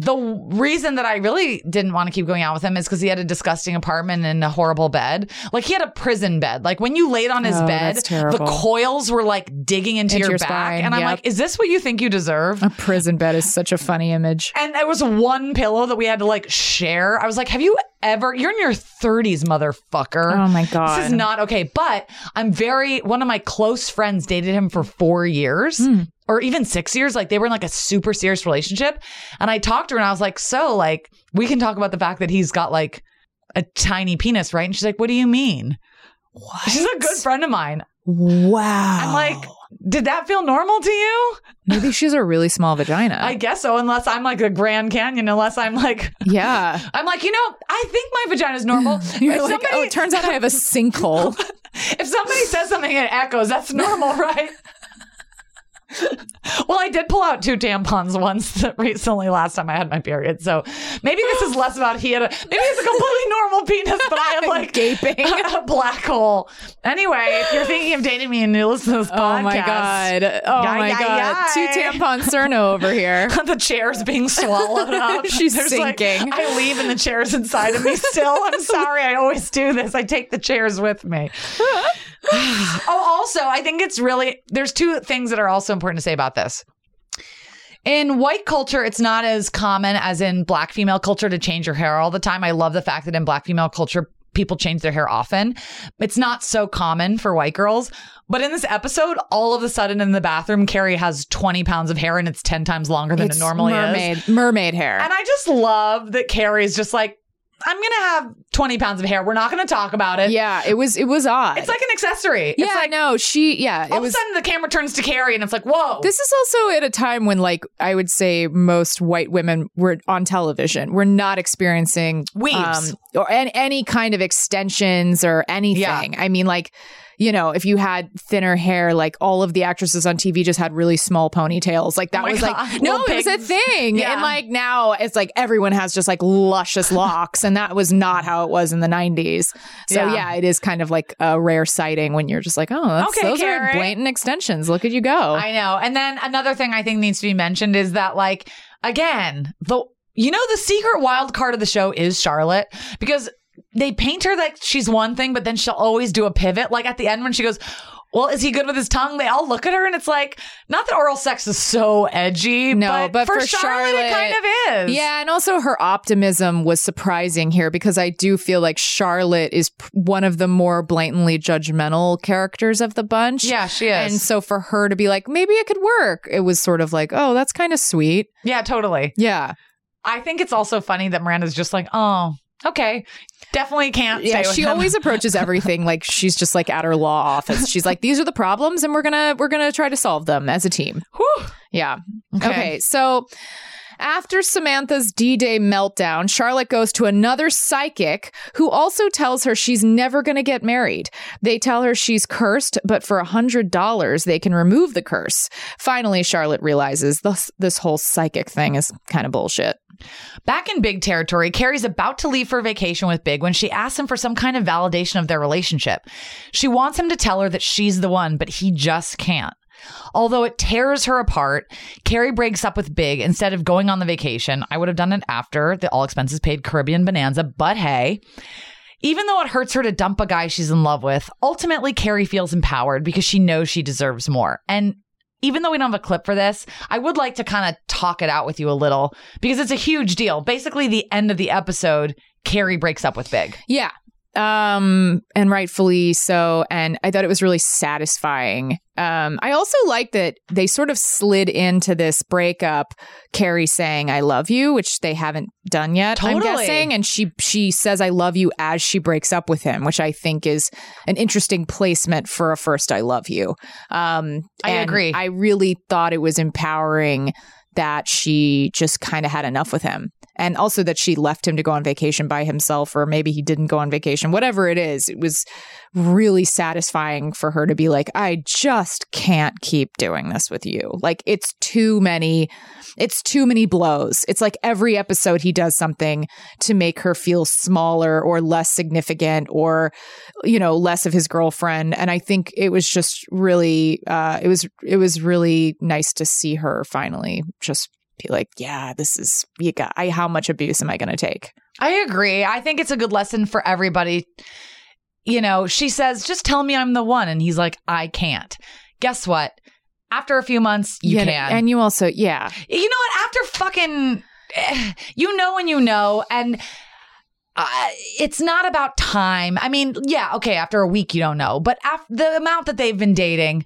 the reason that I really didn't want to keep going out with him is because he had a disgusting apartment and a horrible bed. Like he had a prison bed. Like when you laid on his Oh, bed, the coils were like digging into, Into your, your back. spine, And I'm yep. like, is this what you think you deserve? A prison bed is such a funny image. And there was one pillow that we had to like share. I was like, have you ever, you're in your 30s, motherfucker. Oh my God. This is not okay. But I'm very, one of my close friends dated him for four years Hmm. Or even six years. Like they were in like a super serious relationship. And I talked to her and I was like, so like, we can talk about the fact that he's got like a tiny penis, right? And she's like, what do you mean? What? She's a good friend of mine. Wow. I'm like, Did that feel normal to you? Maybe she has a really small vagina. I guess so, unless I'm like the Grand Canyon, unless I'm like, yeah. I'm like, you know, I think my vagina's normal. You're If like, somebody- oh, it turns out I have a sinkhole. if somebody says something and it echoes, that's normal, right? Well, I did pull out two tampons once recently, last time I had my period. So maybe this is less about he had a, maybe it's a completely normal penis, but I have like Gaping. a black hole. Anyway, if you're thinking of dating me and you listen to this podcast, Oh my god! Oh Yai, my yai, god! yai. Two tampon Surnow over here. the chair's being swallowed up. She's There's, like- sinking. I leave and the chair's inside of me still. I'm sorry. I always do this. I take the chairs with me. oh, also, I think it's really, there's two things that are also important to say about this. In white culture, it's not as common as in black female culture to change your hair all the time. I love the fact that in black female culture, people change their hair often. It's not so common for white girls. But in this episode, all of a sudden in the bathroom, Carrie has 20 pounds of hair and it's 10 times longer than It's it normally mermaid, is. mermaid hair. And I just love that Carrie's just like, I'm going to have 20 pounds of hair. We're not going to talk about it. yeah, it was it was odd. It's like an accessory. yeah, it's like, no, she yeah, it all was of a sudden the camera turns to Carrie and it's like, whoa. This is also at a time when, like, I would say most white women were on television. We're not experiencing um, Weaves. or an, any kind of extensions or anything. I mean, like, you know, if you had thinner hair, like all of the actresses on TV just had really small ponytails. Like that Oh was God. like, no, it was a thing. Yeah. And like now it's like everyone has just like luscious locks. And that was not how it was in the 90s. So Yeah. yeah, it is kind of like a rare sighting when you're just like, oh, that's, Okay, those are blatant extensions. Look at you go. I know. And then another thing I think needs to be mentioned is that, like, again, the you know the secret wild card of the show is Charlotte because they paint her like she's one thing, but then she'll always do a pivot. Like at the end when she goes. Well, is he good with his tongue? They all look at her and it's like, not that oral sex is so edgy. No, but for, for Charlotte, it kind of is. Yeah, and also her optimism was surprising here because I do feel like Charlotte is one of the more blatantly judgmental characters of the bunch. Yeah, she is. And so for her to be like, maybe it could work, it was sort of like, oh, that's kind of sweet. Yeah, totally. Yeah. I think it's also funny that Miranda's just like, oh, okay. Definitely can't Yeah, she always approaches everything like she's just like at her law office. She's like, these are the problems, and we're gonna we're gonna try to solve them as a team. Whew. Yeah. Okay. Okay. So after Samantha's D Day meltdown, Charlotte goes to another psychic who also tells her she's never going to get married. They tell her she's cursed, but for a $100, they can remove the curse. Finally, Charlotte realizes this, this whole psychic thing is kind of bullshit. Back in Big territory, Carrie's about to leave for vacation with Big when she asks him for some kind of validation of their relationship. She wants him to tell her that she's the one, but he just can't. Although it tears her apart, Carrie breaks up with Big instead of going on the vacation. I would have done it after the all expenses paid Caribbean bonanza, but hey. Even though it hurts her to dump a guy she's in love with, ultimately Carrie feels empowered because she knows she deserves more. And even though we don't have a clip for this, I would like to kind of talk it out with you a little because it's a huge deal. Basically, the end of the episode, Carrie breaks up with Big. Yeah. Um, and rightfully so. And I thought it was really satisfying. Um, I also like that they sort of slid into this breakup, Carrie saying "I love you," which they haven't done yet. I'm guessing, and she she says "I love you" as she breaks up with him, which I think is an interesting placement for a first "I love you." Um, I agree. I really thought it was empowering that she just kind of had enough with him. And also that she left him to go on vacation by himself, or maybe he didn't go on vacation, whatever it is. It was really satisfying for her to be like, I just can't keep doing this with you. Like, it's too many, it's too many blows. It's like every episode he does something to make her feel smaller or less significant or, you know, less of his girlfriend. And I think it was just really, uh, it was, it was really nice to see her finally just be like, yeah, this is, you got, I, how much abuse am I going to take? I agree. I think it's a good lesson for everybody. You know, she says, just tell me I'm the one. And he's like, I can't. Guess what? After a few months, you Yeah, can. And you also, yeah. you know what? After fucking, eh, you know when you know, and uh, it's not about time. I mean, yeah, okay, after a week you don't know, but after the amount that they've been dating,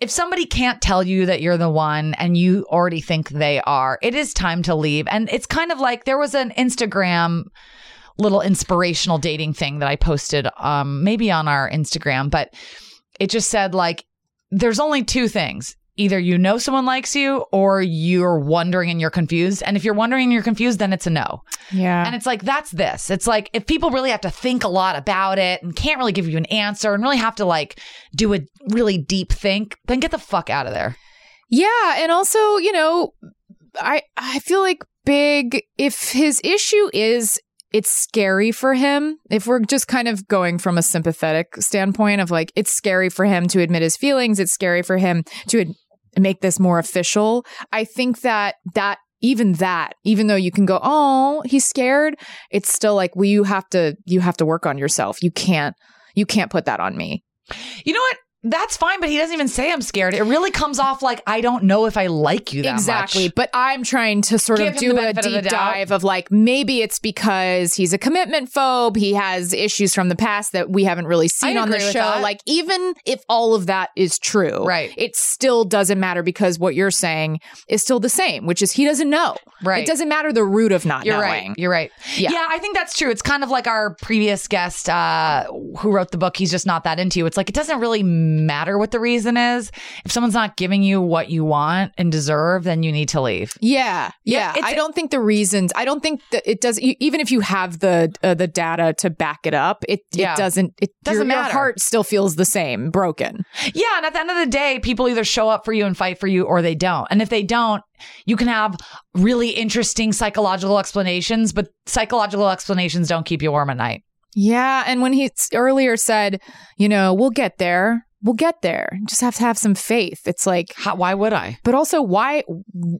if somebody can't tell you that you're the one and you already think they are, it is time to leave. And it's kind of like there was an Instagram little inspirational dating thing that I posted, um, maybe on our Instagram, but it just said like there's only two things. Either you know someone likes you or you're wondering and you're confused. And if you're wondering and you're confused, then it's a no. Yeah. And it's like, that's this. It's like, if people really have to think a lot about it and can't really give you an answer and really have to like do a really deep think, then get the fuck out of there. Yeah, and also, you know, I I feel like big if his issue is it's scary for him. If we're just kind of going from a sympathetic standpoint of like it's scary for him to admit his feelings, it's scary for him to ad- make this more official. I think that that even that, even though you can go, "Oh, he's scared," it's still like well you have to you have to work on yourself. You can't you can't put that on me. You know what? That's fine, but he doesn't even say I'm scared. It really comes off like I don't know if I like you that exactly. much. But I'm trying to sort Give of do a benefit of deep dive of like maybe it's because he's a commitment phobe. He has issues from the past that we haven't really seen on the show. that. Like even if all of that is true, Right. It still doesn't matter because what you're saying is still the same, which is he doesn't know. Right. It doesn't matter the root of not You're knowing. right. You're right. Yeah. Yeah. I think that's true. It's kind of like our previous guest uh, who wrote the book, He's Just Not That Into You. It's like it doesn't really matter what the reason is. If someone's not giving you what you want and deserve, then you need to leave. Yeah, Yeah, yeah. I don't think the reasons. I don't think that it does. Even if you have the uh, the data to back it up, it Yeah. it doesn't. It Doesn't your, your heart still feels the same, broken. Yeah. And at the end of the day, people either show up for you and fight for you or they don't. And if they don't, you can have really interesting psychological explanations, but psychological explanations don't keep you warm at night. Yeah, and when he earlier said, you know, we'll get there. We'll get there. Just have to have some faith. It's like, How, why would I? but also why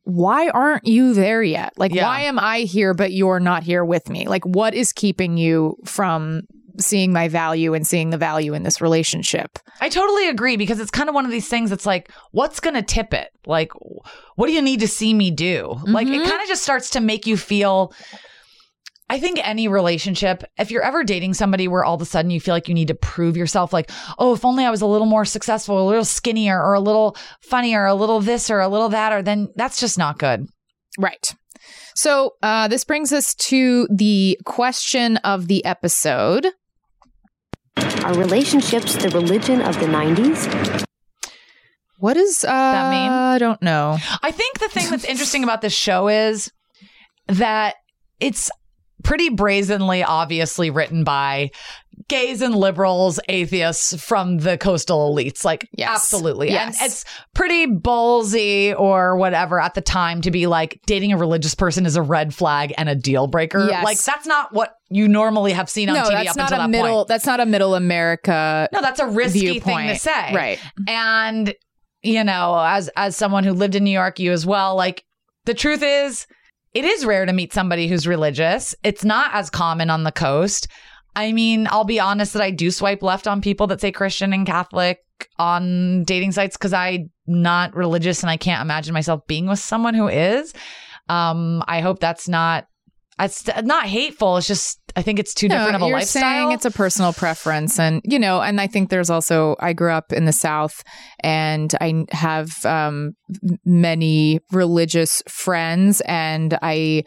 why aren't you there yet? Like Yeah. why am I here but you're not here with me? Like what is keeping you from seeing my value and seeing the value in this relationship? I totally agree because it's kind of one of these things that's like, what's going to tip it? Like, what do you need to see me do? Like, it mm-hmm. kind of just starts to make you feel. I think any relationship, if you're ever dating somebody where all of a sudden you feel like you need to prove yourself, like, oh, if only I was a little more successful, a little skinnier, or a little funnier, a little this or a little that, or then that's just not good. Right. So uh, this brings us to the question of the episode. Are relationships the religion of the 90s? What does uh, That mean? I don't know. I think the thing that's interesting about this show is that it's pretty brazenly, obviously written by gays and liberals, atheists from the coastal elites. Like, Yes. absolutely. Yes. And it's pretty ballsy or whatever at the time to be like, dating a religious person is a red flag and a deal breaker. Yes. Like, that's not what you normally have seen on no, TV that's up not until a that middle. point. That's not a middle America. No, that's a risky thing to say. Right. And you know, as as someone who lived in New York, you as well, like the truth is it is rare to meet somebody who's religious. It's not as common on the coast. I mean, I'll be honest that I do swipe left on people that say Christian and Catholic on dating sites because I'm not religious and I can't imagine myself being with someone who is. Um, I hope that's not it's not hateful. It's just I think it's too different of a you're lifestyle. saying it's a personal preference, and you know, and I think there's also. I grew up in the South, and I have um, many religious friends, and I,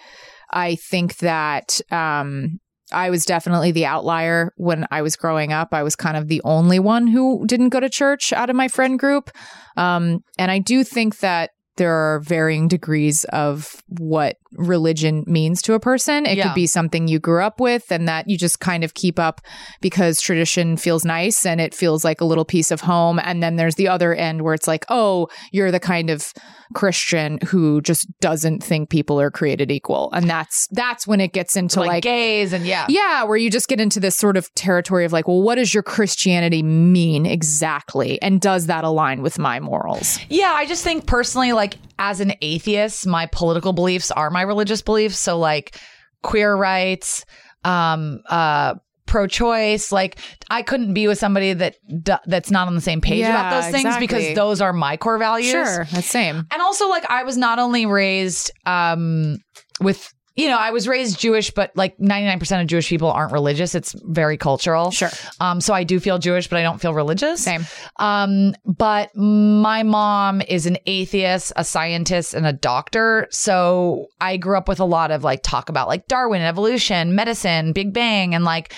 I think that. Um, I was definitely the outlier when I was growing up. I was kind of the only one who didn't go to church out of my friend group. Um, and I do think that there are varying degrees of what religion means to a person. It Yeah. could be something you grew up with and that you just kind of keep up because tradition feels nice and it feels like a little piece of home. And then there's the other end where it's like, oh, you're the kind of Christian who just doesn't think people are created equal. And that's that's when it gets into like, like, gays and yeah. yeah, where you just get into this sort of territory of like, well, what does your Christianity mean exactly? And does that align with my morals? Yeah, I just think personally, like as an atheist, my political beliefs are my religious beliefs. So like queer rights, um, uh, pro-choice. Like I couldn't be with somebody that d- that's not on the same page about Yeah, those things exactly. because those are my core values. Sure, that's same. And also, like, I was not only raised um, with, you know, I was raised Jewish, but like 99% of Jewish people aren't religious. It's very cultural. Sure. Um, so I do feel Jewish, but I don't feel religious. Same. Um, but my mom is an atheist, a scientist, and a doctor. So I grew up with a lot of like talk about like Darwin, evolution, medicine, Big Bang, and like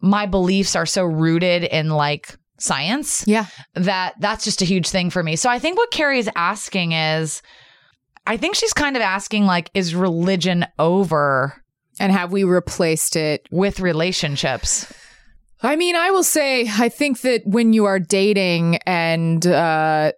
my beliefs are so rooted in like science. Yeah. That that's just a huge thing for me. So I think what Carrie is asking is I think she's kind of asking like is religion over And have we replaced it? with relationships? I mean, I will say, I think that when you are dating and, uh,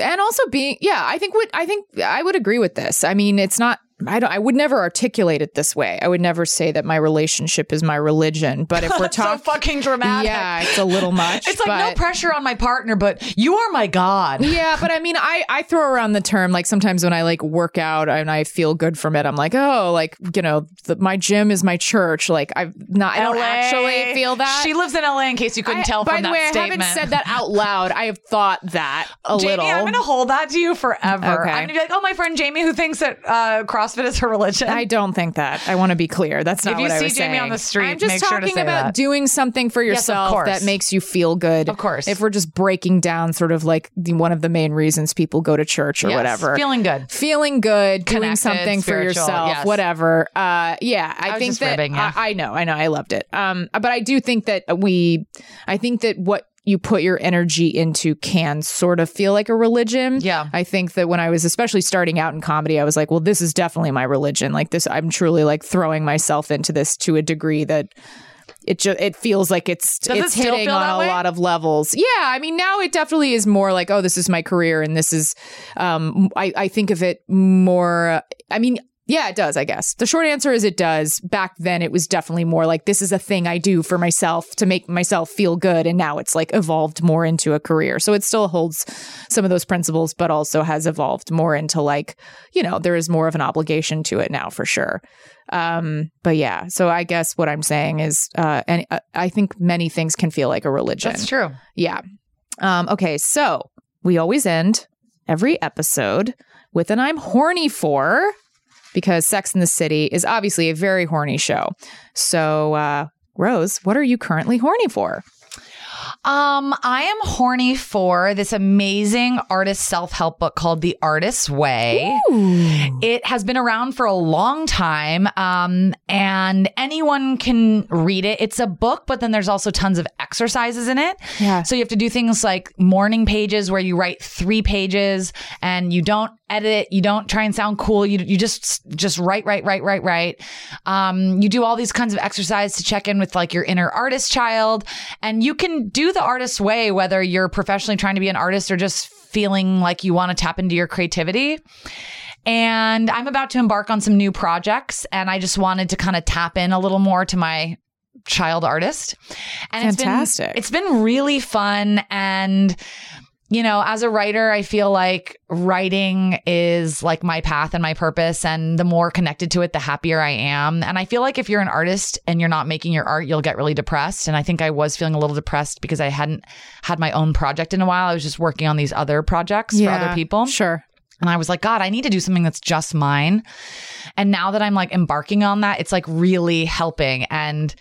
and also being, yeah, I think what I think I would agree with this. I mean, it's not. I don't. I would never articulate it this way. I would never say that my relationship is my religion. But if we're That's so talking, fucking dramatic. yeah, it's a little much. It's like no pressure on my partner, but you are my god. Yeah, but I mean, I I throw around the term like sometimes when I like work out and I feel good from it, I'm like, oh, like you know, the, my gym is my church. Like I've not, I don't LA. actually feel that. She lives in LA in case you couldn't I- tell by from the that way, statement. I haven't said that out loud. I have thought that a Jamie, little. I'm going to hold that to you forever. Okay. I'm going to be like, oh, my friend Jamie who thinks that uh, CrossFit is her religion. I don't think that. I want to be clear. That's not If you what see Jamie saying. on the street, I'm just make sure to talking say about that. doing something for yourself course. that makes you feel good. Of course. If we're just breaking down sort of like the, one of the main reasons people go to church or Yes, whatever. Feeling good. feeling good, doing something for yourself, yes. whatever. Uh, yeah, I, I think that ribbing, yeah. I, I know, I know, I loved it. Um, but I do think that we, I think that what you put your energy into can sort of feel like a religion. Yeah. I think that when I was especially starting out in comedy, I was like, well, this is definitely my religion. Like this, I'm truly like throwing myself into this to a degree that. It just it feels like it's Does it's still hitting on a way? lot of levels. Yeah, I mean now it definitely is more like oh this is my career and this is um I I think of it more I mean yeah, it does, I guess. The short answer is it does. Back then it was definitely more like this is a thing I do for myself to make myself feel good and now it's like evolved more into a career. So it still holds some of those principles but also has evolved more into like, you know, there is more of an obligation to it now for sure. Um but yeah, so I guess what I'm saying is uh and uh, I think many things can feel like a religion. That's true. Yeah. Um, okay, so we always end every episode with an I'm horny for because Sex in the City is obviously a very horny show. So, uh, Rose, what are you currently horny for? Um, I am horny for this amazing artist self help book called The Artist's Way. It has been around for a long time, um, and anyone can read it. It's a book, but then there's also tons of exercises in it. Yeah. So you have to do things like morning pages where you write three pages and you don't edit. You don't try and sound cool. You you just just write, write, write, write, write. Um, you do all these kinds of exercise to check in with like your inner artist child, and you can do the artist's way whether you're professionally trying to be an artist or just feeling like you want to tap into your creativity. And I'm about to embark on some new projects, and I just wanted to kind of tap in a little more to my child artist. And Fantastic. It's been, it's been really fun and you know, as a writer, I feel like writing is like my path and my purpose. And the more connected to it, the happier I am. And I feel like if you're an artist and you're not making your art, you'll get really depressed. And I think I was feeling a little depressed because I hadn't had my own project in a while. I was just working on these other projects for other people. Sure. And I was like, God, I need to do something that's just mine. And now that I'm like embarking on that, it's like really helping. And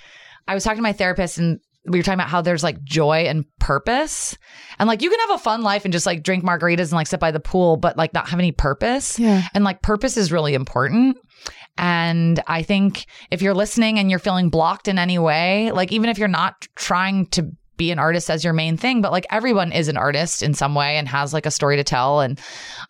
I was talking to my therapist and we were talking about how there's like joy and purpose. And like you can have a fun life and just like drink margaritas and like sit by the pool, but like not have any purpose. Yeah. And like purpose is really important. And I think if you're listening and you're feeling blocked in any way, like even if you're not trying to be an artist as your main thing, but like everyone is an artist in some way and has like a story to tell. And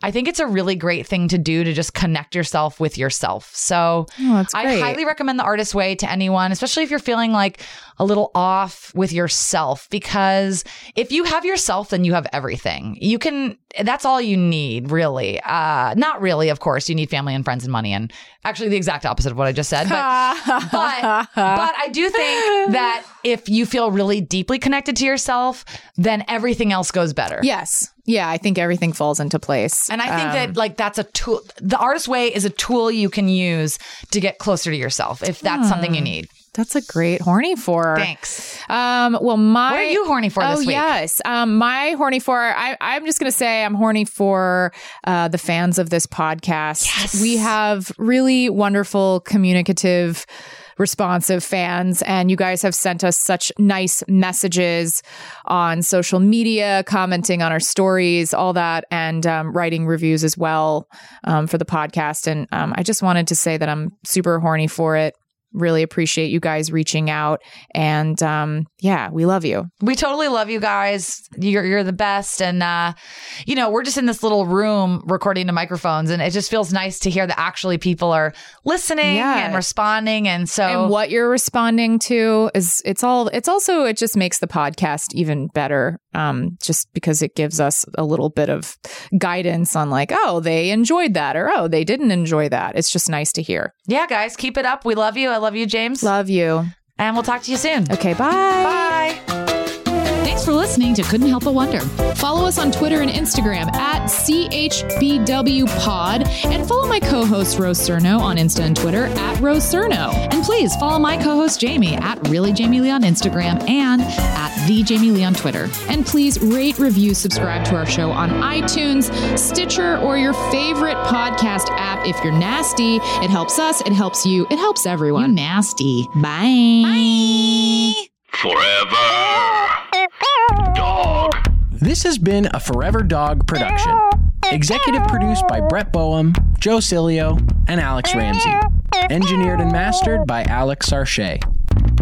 I think it's a really great thing to do to just connect yourself with yourself. So Oh, I highly recommend the artist way to anyone, especially if you're feeling like a little off with yourself, because if you have yourself, then you have everything. You can, that's all you need, really. Uh, not really, of course. You need family and friends and money. And actually, the exact opposite of what I just said. But, but, but I do think that if you feel really deeply connected to yourself, then everything else goes better. Yes. Yeah, I think everything falls into place. And I think Um, that like that's a tool. The artist way is a tool you can use to get closer to yourself if that's something you need. That's a great horny for. Thanks. Um, well, my What are you horny for oh, this week? yes. Um, my horny for. I, I'm just going to say I'm horny for uh, the fans of this podcast. Yes. We have really wonderful, communicative. Responsive fans, and you guys have sent us such nice messages on social media, commenting on our stories, all that, and um, writing reviews as well um, for the podcast. And um, I just wanted to say that I'm super horny for it Really appreciate you guys reaching out. And um, yeah, we love you. We totally love you guys. You're you're the best, and uh, you know we're just in this little room recording to microphones, and it just feels nice to hear that actually people are listening Yeah. and responding, and so and what you're responding to is it's all it's also it just makes the podcast even better um just because it gives us a little bit of guidance on like oh they enjoyed that or oh they didn't enjoy that it's just nice to hear yeah, guys, keep it up. We love you. I love you, James, love you and we'll talk to you soon. okay bye Bye. Thanks for listening to Couldn't Help But Wonder. Follow us on Twitter and Instagram at CHBWPod and follow my co host Rose Surnow on Insta and Twitter at Rose Surnow. And please follow my co host Jamie at Really Jamie Lee on Instagram and at The Jamie Lee on Twitter. And please rate, review, subscribe to our show on iTunes, Stitcher, or your favorite podcast app. If you're nasty, it helps us, it helps you, it helps everyone. You nasty. Bye. Bye. Forever. Dog. This has been a Forever Dog production. Executive produced by Brett Boehm, Joe Cilio, and Alex Ramsey. Engineered and mastered by Alex Sarche.